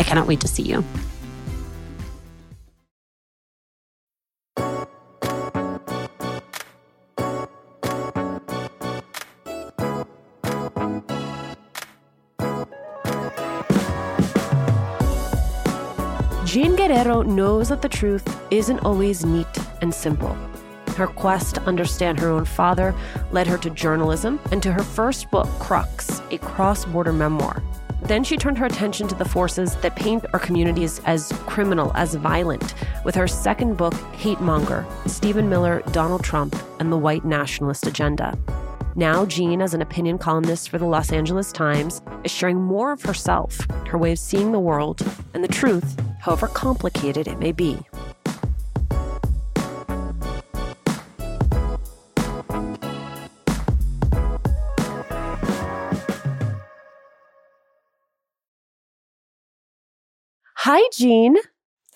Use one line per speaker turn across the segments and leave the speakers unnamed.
I cannot wait to see you. Jean Guerrero knows that the truth isn't always neat and simple. Her quest to understand her own father led her to journalism and to her first book, Crux, a cross border memoir. Then she turned her attention to the forces that paint our communities as criminal, as violent, with her second book, Hate Monger Stephen Miller, Donald Trump, and the White Nationalist Agenda. Now, Jean, as an opinion columnist for the Los Angeles Times, is sharing more of herself, her way of seeing the world, and the truth, however complicated it may be. Hi, Jean.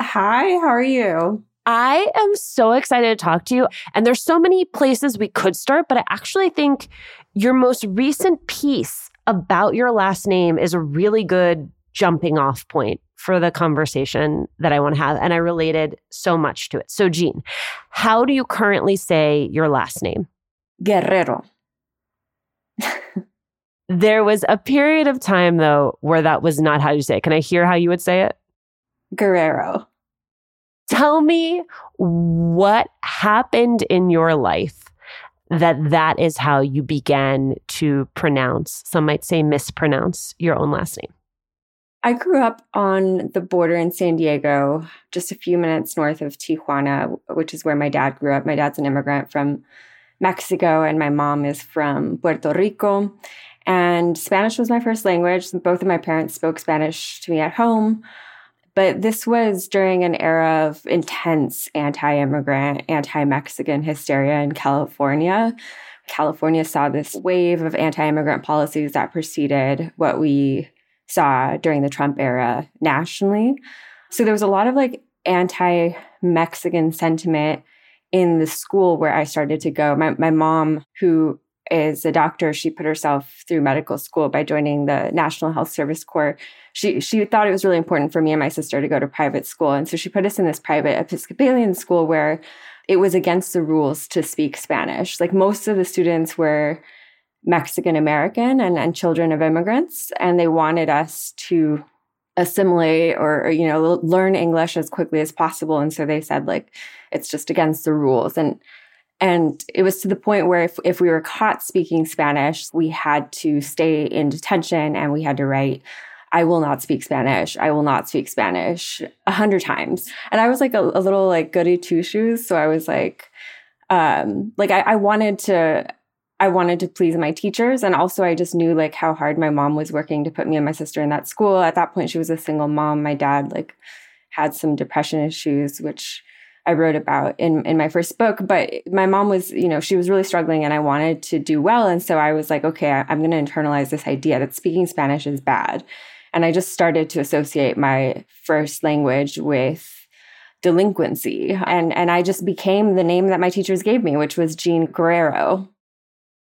Hi, how are you?
I am so excited to talk to you. And there's so many places we could start, but I actually think your most recent piece about your last name is a really good jumping off point for the conversation that I want to have. And I related so much to it. So, Jean, how do you currently say your last name?
Guerrero.
there was a period of time, though, where that was not how you say it. Can I hear how you would say it?
Guerrero.
Tell me what happened in your life that that is how you began to pronounce, some might say mispronounce your own last name.
I grew up on the border in San Diego, just a few minutes north of Tijuana, which is where my dad grew up. My dad's an immigrant from Mexico, and my mom is from Puerto Rico. And Spanish was my first language. Both of my parents spoke Spanish to me at home. But this was during an era of intense anti immigrant, anti Mexican hysteria in California. California saw this wave of anti immigrant policies that preceded what we saw during the Trump era nationally. So there was a lot of like anti Mexican sentiment in the school where I started to go. My, my mom, who is a doctor. She put herself through medical school by joining the National Health Service Corps. She she thought it was really important for me and my sister to go to private school, and so she put us in this private Episcopalian school where it was against the rules to speak Spanish. Like most of the students were Mexican American and, and children of immigrants, and they wanted us to assimilate or, or you know learn English as quickly as possible. And so they said like it's just against the rules and and it was to the point where if, if we were caught speaking Spanish, we had to stay in detention and we had to write, I will not speak Spanish. I will not speak Spanish a hundred times. And I was like a, a little like goody two shoes. So I was like, um, like I, I wanted to, I wanted to please my teachers. And also I just knew like how hard my mom was working to put me and my sister in that school. At that point, she was a single mom. My dad like had some depression issues, which I wrote about in, in my first book. But my mom was, you know, she was really struggling and I wanted to do well. And so I was like, okay, I'm going to internalize this idea that speaking Spanish is bad. And I just started to associate my first language with delinquency. And, and I just became the name that my teachers gave me, which was Jean Guerrero.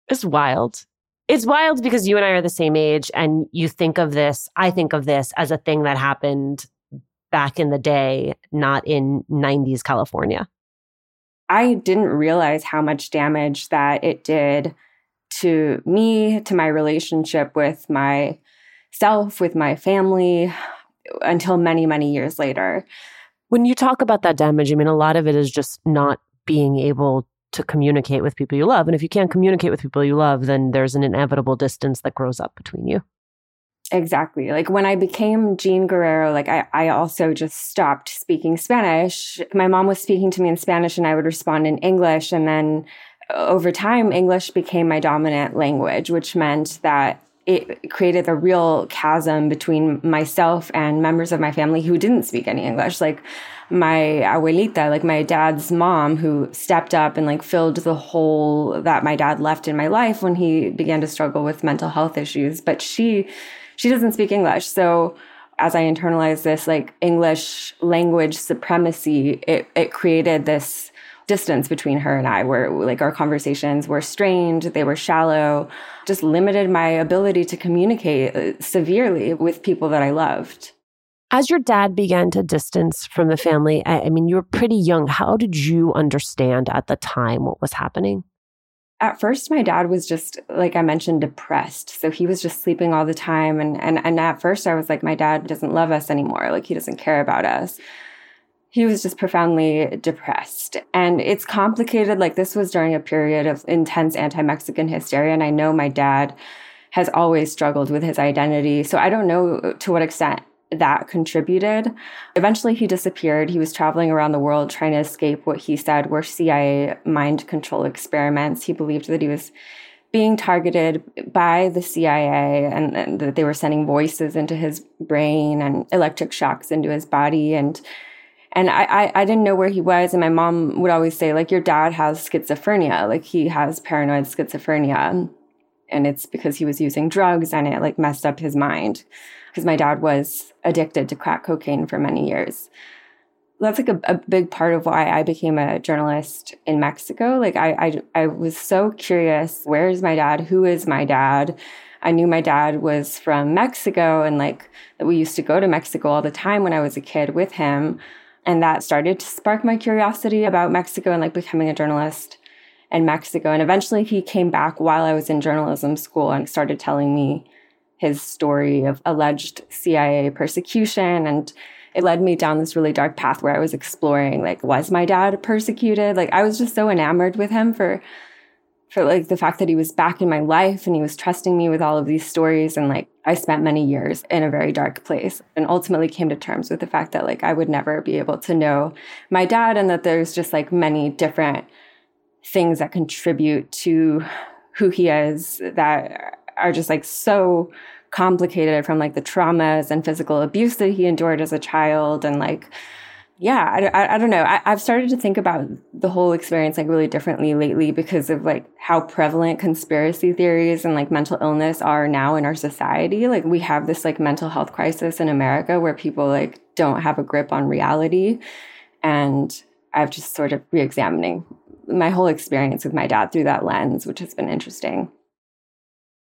It's wild. It's wild because you and I are the same age, and you think of this, I think of this as a thing that happened back in the day, not in 90s California.
I didn't realize how much damage that it did to me, to my relationship with myself, with my family, until many, many years later.
When you talk about that damage, I mean, a lot of it is just not being able to communicate with people you love. And if you can't communicate with people you love, then there's an inevitable distance that grows up between you.
Exactly. Like when I became Jean Guerrero, like I, I also just stopped speaking Spanish. My mom was speaking to me in Spanish and I would respond in English. And then uh, over time, English became my dominant language, which meant that it created a real chasm between myself and members of my family who didn't speak any English. Like my abuelita, like my dad's mom, who stepped up and like filled the hole that my dad left in my life when he began to struggle with mental health issues. But she she doesn't speak English. So as I internalized this like English language supremacy, it, it created this distance between her and I where like our conversations were strained, they were shallow, just limited my ability to communicate uh, severely with people that I loved.
As your dad began to distance from the family, I, I mean, you were pretty young. How did you understand at the time what was happening?
At first my dad was just like i mentioned depressed. So he was just sleeping all the time. And and and at first i was like my dad doesn't love us anymore. Like he doesn't care about us. He was just profoundly depressed. And it's complicated. Like this was during a period of intense anti-mexican hysteria. And i know my dad has always struggled with his identity. So i don't know to what extent that contributed. Eventually, he disappeared. He was traveling around the world trying to escape what he said were CIA mind control experiments. He believed that he was being targeted by the CIA and, and, that they were sending voices into his brain and electric shocks into his body. And and I, I, I didn't know where he was. And my mom would always say, like, your dad has schizophrenia, like he has paranoid schizophrenia. And it's because he was using drugs and it like messed up his mind because my dad was addicted to crack cocaine for many years. That's like a, a big part of why I became a journalist in Mexico. Like I, I, I was so curious, where is my dad? Who is my dad? I knew my dad was from Mexico and like that we used to go to Mexico all the time when I was a kid with him. And that started to spark my curiosity about Mexico and like becoming a journalist in Mexico. And eventually he came back while I was in journalism school and started telling me his story of alleged CIA persecution and it led me down this really dark path where I was exploring like was my dad persecuted? Like I was just so enamored with him for for like the fact that he was back in my life and he was trusting me with all of these stories. And like I spent many years in a very dark place and ultimately came to terms with the fact that like I would never be able to know my dad and that there's just like many different things that contribute to who he is that are just like so complicated from like the traumas and physical abuse that he endured as a child and like yeah i, I, I don't know. I, i've started to think about the whole experience like really differently lately because of like how prevalent conspiracy theories and like mental illness are now in our society. Like we have this like mental health crisis in america where people like don't have a grip on reality. And i've just sort of re-examining my whole experience with my dad through that lens which has been interesting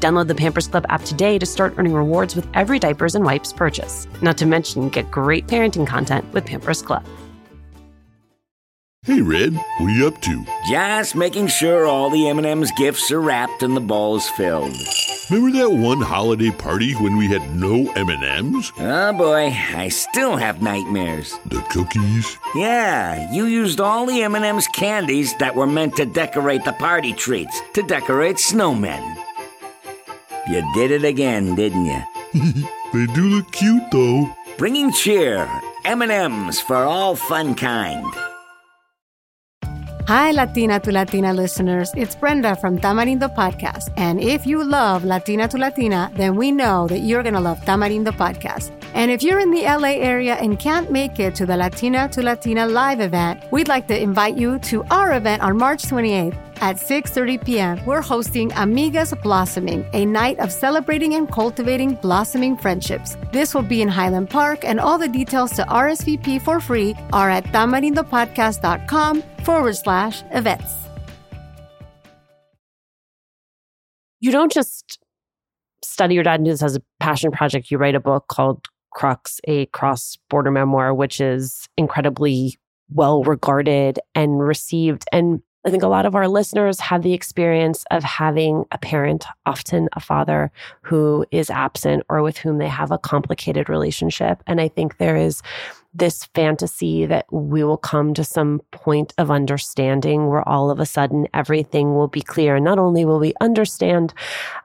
Download the Pampers Club app today to start earning rewards with every diapers and wipes purchase. Not to mention, get great parenting content with Pampers Club.
Hey, Red, what are you up to?
Just making sure all the M&M's gifts are wrapped and the bowls filled.
Remember that one holiday party when we had no M&Ms?
Oh boy, I still have nightmares.
The cookies?
Yeah, you used all the M&M's candies that were meant to decorate the party treats, to decorate snowmen. You did it again, didn't you?
they do look cute though.
Bringing cheer, M&M's for all fun kind.
Hi, Latina to Latina listeners. It's Brenda from Tamarindo Podcast. And if you love Latina to Latina, then we know that you're going to love Tamarindo Podcast. And if you're in the LA area and can't make it to the Latina to Latina live event, we'd like to invite you to our event on March 28th at 6:30 p.m. We're hosting Amigas Blossoming, a night of celebrating and cultivating blossoming friendships. This will be in Highland Park, and all the details to RSVP for free are at tamarindopodcast.com forward slash events.
You don't just study your dad and as a passion project. You write a book called Crux, a cross border memoir, which is incredibly well regarded and received. And I think a lot of our listeners have the experience of having a parent, often a father, who is absent or with whom they have a complicated relationship. And I think there is this fantasy that we will come to some point of understanding where all of a sudden everything will be clear. And not only will we understand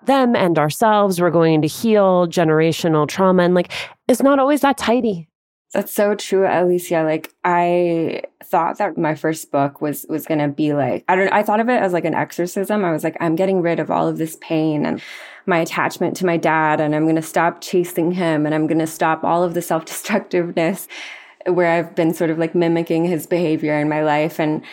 them and ourselves, we're going to heal generational trauma. And like, it's not always that tidy.
That's so true, Alicia. Like I thought that my first book was was going to be like I don't I thought of it as like an exorcism. I was like I'm getting rid of all of this pain and my attachment to my dad and I'm going to stop chasing him and I'm going to stop all of the self-destructiveness where I've been sort of like mimicking his behavior in my life and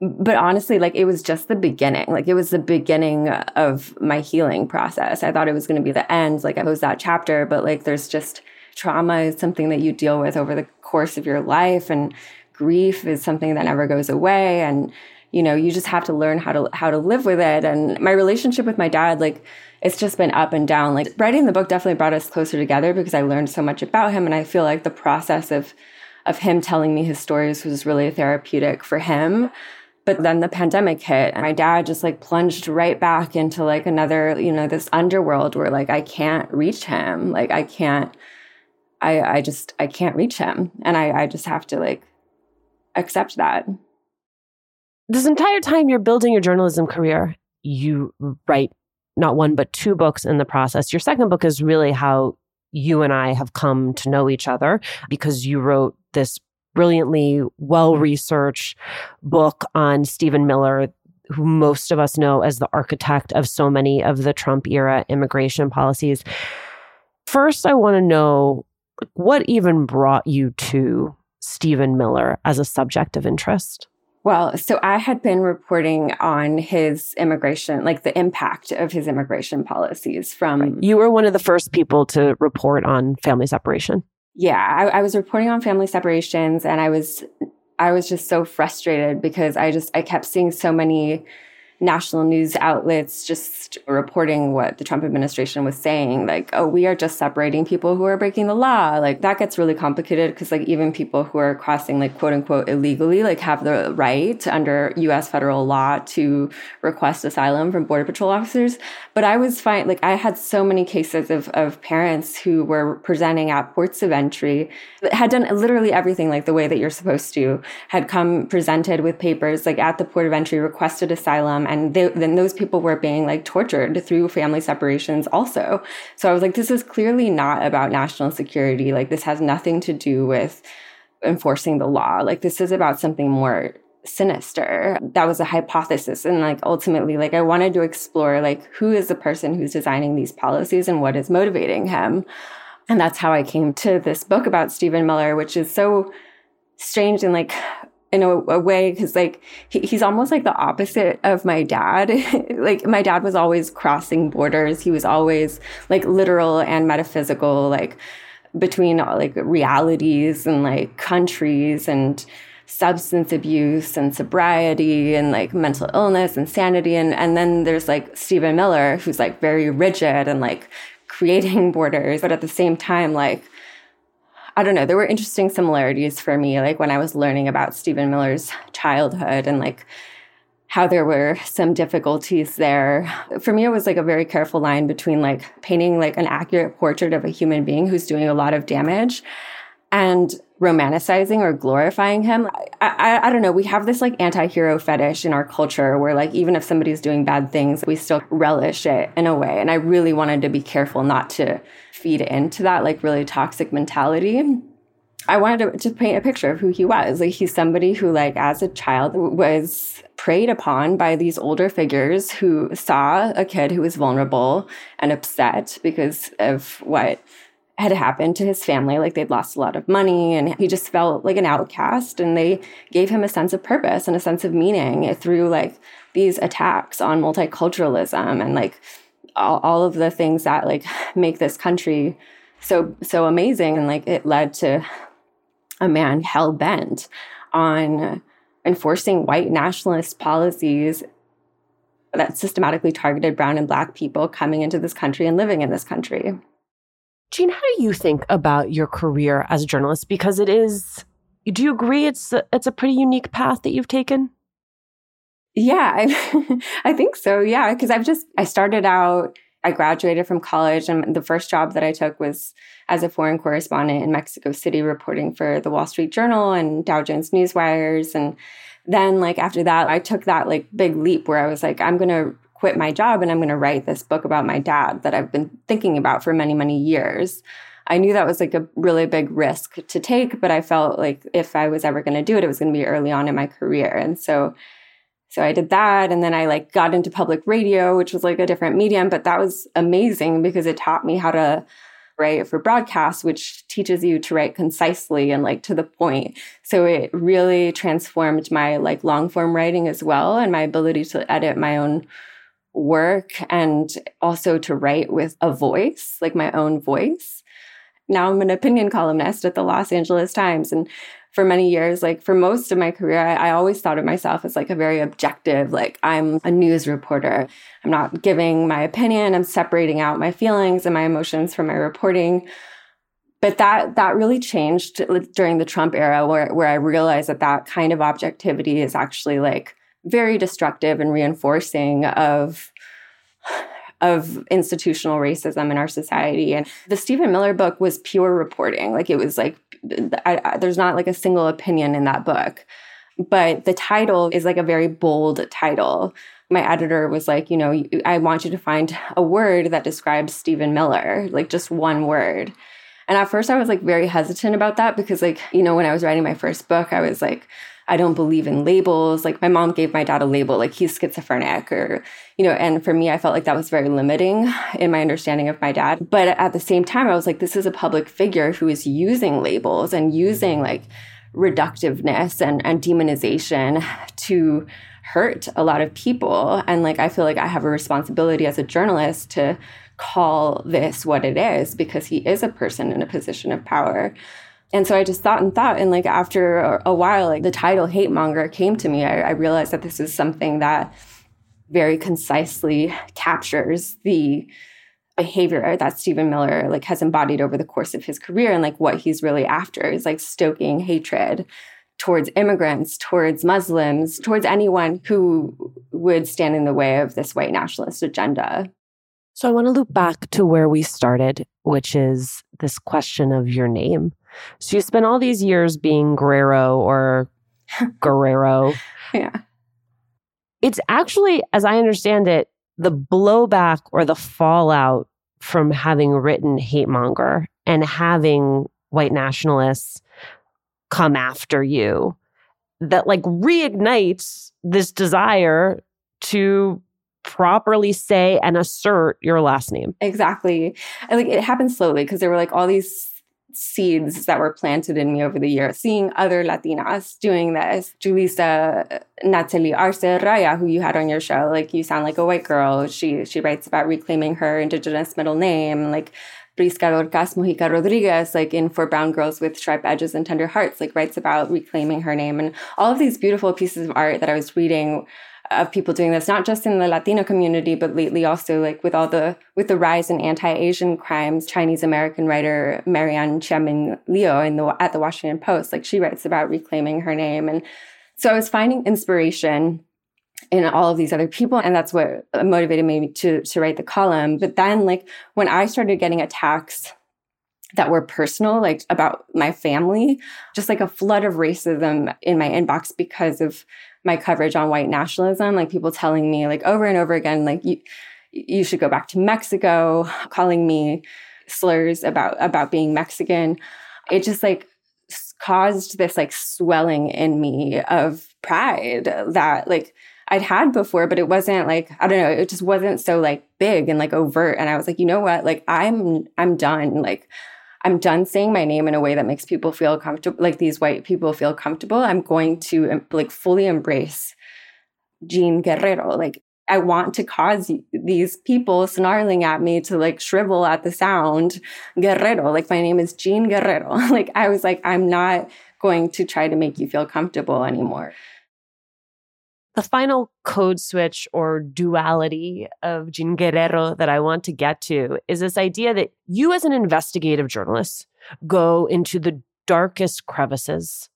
but honestly like it was just the beginning like it was the beginning of my healing process i thought it was going to be the end like i was that chapter but like there's just trauma is something that you deal with over the course of your life and grief is something that never goes away and you know you just have to learn how to how to live with it. And my relationship with my dad like it's just been up and down. Like writing the book definitely brought us closer together because i learned so much about him and i feel like the process of of him telling me his stories was really therapeutic for him. But then the pandemic hit and my dad just like plunged right back into like another you know this underworld where like i can't reach him. Like i can't I, I just I can't reach him. And I, I just have to like accept that.
This entire time you're building your journalism career, you write not one but two books in the process. Your second book is really how you and I have come to know each other because you wrote this brilliantly well researched book on Stephen Miller, who most of us know as the architect of so many of the Trump era immigration policies. First, I want to know what even brought you to Stephen Miller as a subject of interest?
Well, so I had been reporting on his immigration, like the impact of his immigration policies from. Right.
You were one of the first people to report on family separation.
Yeah, I, I was reporting on family separations, and I was, I was just so frustrated because I just I kept seeing so many national news outlets just reporting what the Trump administration was saying, like, oh, we are just separating people who are breaking the law. Like that gets really complicated because like even people who are crossing like quote unquote illegally, like have the right under US federal law to request asylum from border patrol officers. But I was fine. Like I had so many cases of, of parents who were presenting at ports of entry, that had done literally everything like the way that you're supposed to, had come presented with papers like at the port of entry, requested asylum and they, then those people were being like tortured through family separations also so i was like this is clearly not about national security like this has nothing to do with enforcing the law like this is about something more sinister. That was a hypothesis. And like ultimately, like I wanted to explore like who is the person who's designing these policies and what is motivating him. And that's how I came to this book about Stephen Miller, which is so strange and like in a, a way because like he, he's almost like the opposite of my dad. Like my dad was always crossing borders. He was always like literal and metaphysical like between like realities and like countries and substance abuse and sobriety and like mental illness and sanity. And and then there's like Stephen Miller who's like very rigid and like creating borders. But at the same time like I don't know, there were interesting similarities for me, like when I was learning about Stephen Miller's childhood and like how there were some difficulties there. For me, it was like a very careful line between like painting like an accurate portrait of a human being who's doing a lot of damage and romanticizing or glorifying him. I, I, I, don't know. We have this like anti hero fetish in our culture where, like, even if somebody's doing bad things, we still relish it in a way. And I really wanted to be careful not to feed into that like really toxic mentality. I wanted to, to paint a picture of who he was. Like he's somebody who like as a child was preyed upon by these older figures who saw a kid who was vulnerable and upset because of what had happened to his family. Like they'd lost a lot of money and he just felt like an outcast. And they gave him a sense of purpose and a sense of meaning through like these attacks on multiculturalism and like all, all of the things that like make this country so so amazing and like it led to a man hell bent on enforcing white nationalist policies that systematically targeted brown and black people coming into this country and living in this country.
Jean, how do you think about your career as a journalist? Because it is, do you agree it's a, it's a pretty unique path that you've taken?
Yeah, I, I think so. Yeah, because I've just I started out. I graduated from college, and the first job that I took was as a foreign correspondent in Mexico City, reporting for the Wall Street Journal and Dow Jones Newswires. And then, like after that, I took that like big leap where I was like, I'm going to quit my job and I'm going to write this book about my dad that I've been thinking about for many, many years. I knew that was like a really big risk to take, but I felt like if I was ever going to do it, it was going to be early on in my career. And so so I did that. And then I like got into public radio, which was like a different medium, but that was amazing because it taught me how to write for broadcast, which teaches you to write concisely and like to the point. So it really transformed my like long form writing as well and my ability to edit my own work and also to write with a voice, like my own voice. Now I'm an opinion columnist at the Los Angeles Times and for many years, like for most of my career, I, I, always thought of myself as like a very objective, like I'm a news reporter. I'm not giving my opinion. I'm separating out my feelings and my emotions from my reporting. But that that really changed during the Trump era, where where I realized that that kind of objectivity is actually like very destructive and reinforcing of of institutional racism in our society. And the Stephen Miller book was pure reporting. Like it was like, I, I, there's not like a single opinion in that book. But the title is like a very bold title. My editor was like, you know, I want you to find a word that describes Stephen Miller, like just one word. And at first I was like very hesitant about that because like, you know, when I was writing my first book, I was like, I don't believe in labels. Like my mom gave my dad a label, like he's schizophrenic or, you know, and for me, I felt like that was very limiting in my understanding of my dad. But at the same time, I was like, this is a public figure who is using labels and using like reductiveness and, and demonization to hurt a lot of people. And like, I feel like I have a responsibility as a journalist to call this what it is because he is a person in a position of power. And so I just thought and thought. And like after a, while, like the title hate monger came to me. I, I realized that this is something that very concisely captures the behavior that Stephen Miller like has embodied over the course of his career and like what he's really after is like stoking hatred towards immigrants, towards Muslims, towards anyone who would stand in the way of this white nationalist agenda.
So I want to loop back to where we started, which is this question of your name. So you spent all these years being Guerrero or Guerrero.
yeah.
It's actually, as I understand it, the blowback or the fallout from having written hate monger and having white nationalists come after you that like reignites this desire to properly say and assert your last name.
Exactly. And like it happened slowly because there were like all these seeds that were planted in me over the years, seeing other Latinas doing this. Julissa uh, Natalie Arce Raya, who you had on your show, like you sound like a white girl. She she writes about reclaiming her indigenous middle name, like Prisca Dorcas Mojica Rodriguez, like in For Brown Girls with Sharp Edges and Tender Hearts, like writes about reclaiming her name. And all of these beautiful pieces of art that I was reading of people doing this, not just in the Latino community, but lately also like with all the with the rise in anti-Asian crimes. Chinese American writer Marianne Chia-Ming Liu in the at the Washington Post, like she writes about reclaiming her name, and so I was finding inspiration in all of these other people and that's what motivated me to to write the column but then like when i started getting attacks that were personal like about my family just like a flood of racism in my inbox because of my coverage on white nationalism like people telling me like over and over again like you you should go back to mexico calling me slurs about about being mexican it just like caused this like swelling in me of pride that like I'd had before, but it wasn't like, I don't know, it just wasn't so like big and like overt. And I was like, you know what? Like I'm, I'm done. Like I'm done saying my name in a way that makes people feel comfortable, like these white people feel comfortable. I'm going to like fully embrace Jean Guerrero. Like I want to cause these people snarling at me to like shrivel at the sound Guerrero. Like my name is Jean Guerrero. like I was like, I'm not going to try to make you feel comfortable anymore.
The final code switch or duality of Jean Guerrero that I want to get to is this idea that you, as an investigative journalist, go into the darkest crevices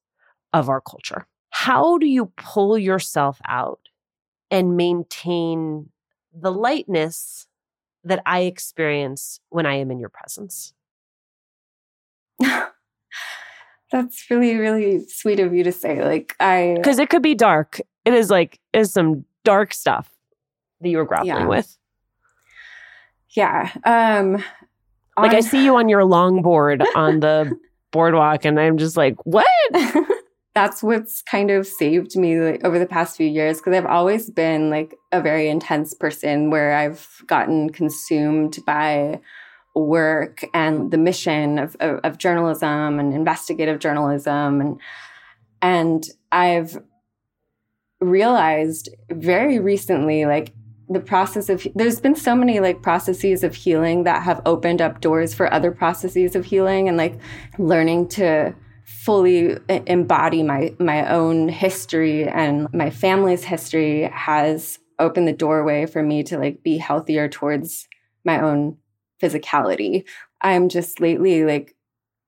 of our culture. How do you pull yourself out and maintain the lightness that I experience when I am in your presence?
That's really, really sweet of you to say. Like I
Because it could be dark it is like is some dark stuff that you were grappling
yeah.
with.
Yeah. Um
like I see you on your longboard on the boardwalk and I'm just like, "What?"
That's what's kind of saved me like, over the past few years because I've always been like a very intense person where I've gotten consumed by work and the mission of, of, of journalism and investigative journalism and and I've realized very recently, like the process of there's been so many like processes of healing that have opened up doors for other processes of healing and like learning to fully embody my my own history and my family's history has opened the doorway for me to like be healthier towards my own physicality. I'm just lately like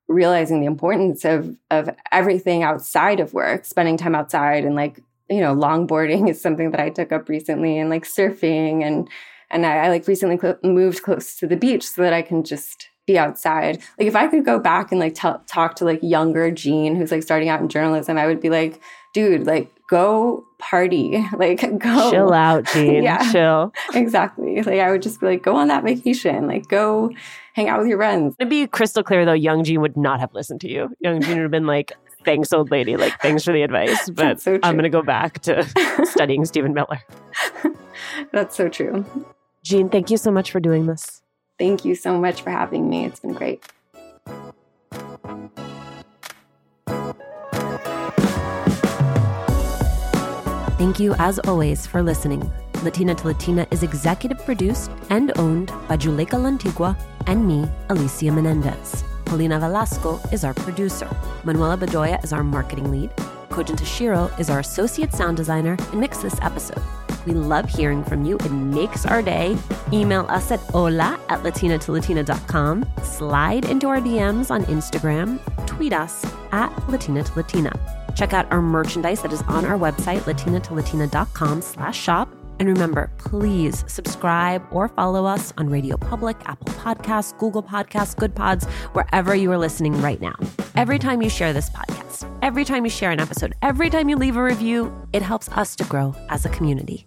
realizing the importance of of everything outside of work spending time outside and like you know, longboarding is something that I took up recently and like surfing and and I, I like recently cl- moved close to the beach so that I can just be outside. Like if I could go back and like t- talk to like younger Jean who's like starting out in journalism, I would be like, dude, like go party, like go
chill out, Jean. yeah, chill.
exactly. Like I would just be like, go on that vacation, like go hang out with your friends.
To be crystal clear though, young Jean would not have listened to you. Young Jean would have been like, thanks, old lady. Like, thanks for the advice. But so I'm going to go back to studying Stephen Miller.
That's so true.
Jean, thank you so much for doing this.
Thank you so much for having me. It's been great.
Thank you, as always, for listening. Latina to Latina is executive produced and owned by Juleyka Lantigua and me, Alicia Menendez. Paulina Velasco is our producer. Manuela Bedoya is our marketing lead. Kojin Tashiro is our associate sound designer and mixed this episode. We love hearing from you. It makes our day. Email us at hola at latinatolatina.com. Slide into our DMs on Instagram. Tweet us at Latina to Latina. Check out our merchandise that is on our website, latinatolatina.com slash shop. And remember, please subscribe or follow us on Radio Public, Apple Podcasts, Google Podcasts, Good Pods, wherever you are listening right now. Every time you share this podcast, every time you share an episode, every time you leave a review, it helps us to grow as a community.